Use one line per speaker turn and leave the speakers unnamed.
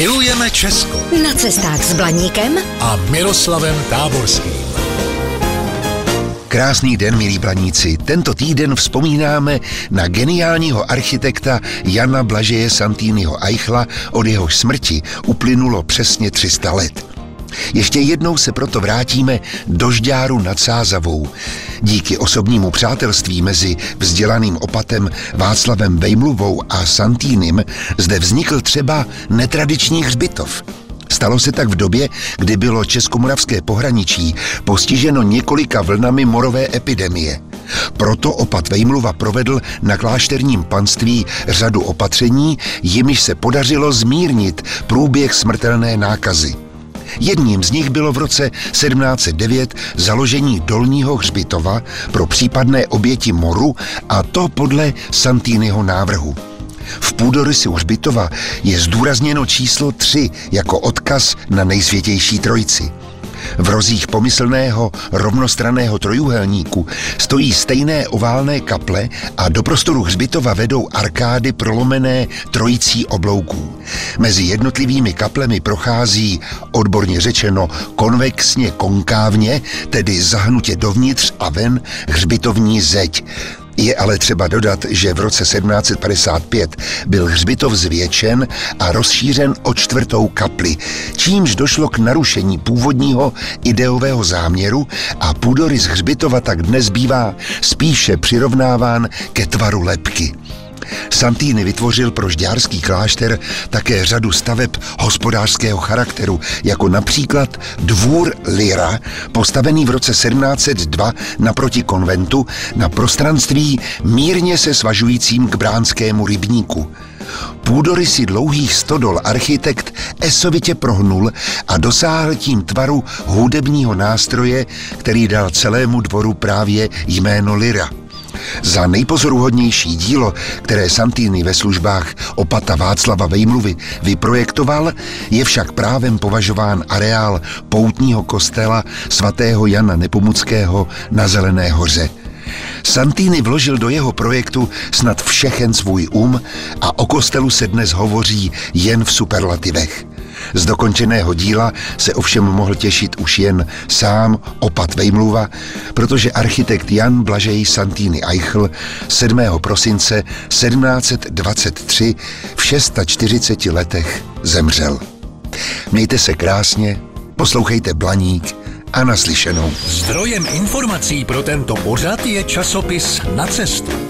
Milujeme Česko
Na cestách s Blaníkem
a Miroslavem Táborským.
Krásný den, milí blaníci. Tento týden vzpomínáme na geniálního architekta Jana Blažeje Santýnyho Eichla, od jehož smrti uplynulo přesně 300 let. Ještě jednou se proto vrátíme do Žďáru nad Sázavou. Díky osobnímu přátelství mezi vzdělaným opatem Václavem Vejmluvou a Santýnem zde vznikl třeba netradiční hřbitov – Stalo se tak v době, kdy bylo českomoravské pohraničí postiženo několika vlnami morové epidemie. Proto opat Vejmluva provedl na klášterním panství řadu opatření, jimiž se podařilo zmírnit průběh smrtelné nákazy. Jedním z nich bylo v roce 1709 založení dolního hřbitova pro případné oběti moru a to podle Santýnyho návrhu. V půdorysu hřbitova je zdůrazněno číslo 3 jako odkaz na nejsvětější trojici. V rozích pomyslného rovnostraného trojuhelníku stojí stejné oválné kaple a do prostoru hřbitova vedou arkády prolomené trojicí oblouků. Mezi jednotlivými kaplemi prochází, odborně řečeno, konvexně konkávně, tedy zahnutě dovnitř a ven, hřbitovní zeď, je ale třeba dodat, že v roce 1755 byl hřbitov zvětšen a rozšířen o čtvrtou kapli, čímž došlo k narušení původního ideového záměru a půdorys hřbitova tak dnes bývá spíše přirovnáván ke tvaru lepky. Santýny vytvořil pro žďárský klášter také řadu staveb hospodářského charakteru, jako například dvůr Lira, postavený v roce 1702 naproti konventu na prostranství mírně se svažujícím k bránskému rybníku. Půdorysy dlouhých stodol architekt esovitě prohnul a dosáhl tím tvaru hudebního nástroje, který dal celému dvoru právě jméno Lira. Za nejpozoruhodnější dílo, které Santýny ve službách opata Václava Vejmluvy vyprojektoval, je však právem považován areál poutního kostela svatého Jana Nepomuckého na Zelené hoře. Santýny vložil do jeho projektu snad všechen svůj um a o kostelu se dnes hovoří jen v superlativech. Z dokončeného díla se ovšem mohl těšit už jen sám opat Vejmluva, protože architekt Jan Blažej Santýny Eichl 7. prosince 1723 v 640 letech zemřel. Mějte se krásně, poslouchejte Blaník a naslyšenou.
Zdrojem informací pro tento pořad je časopis Na cestu.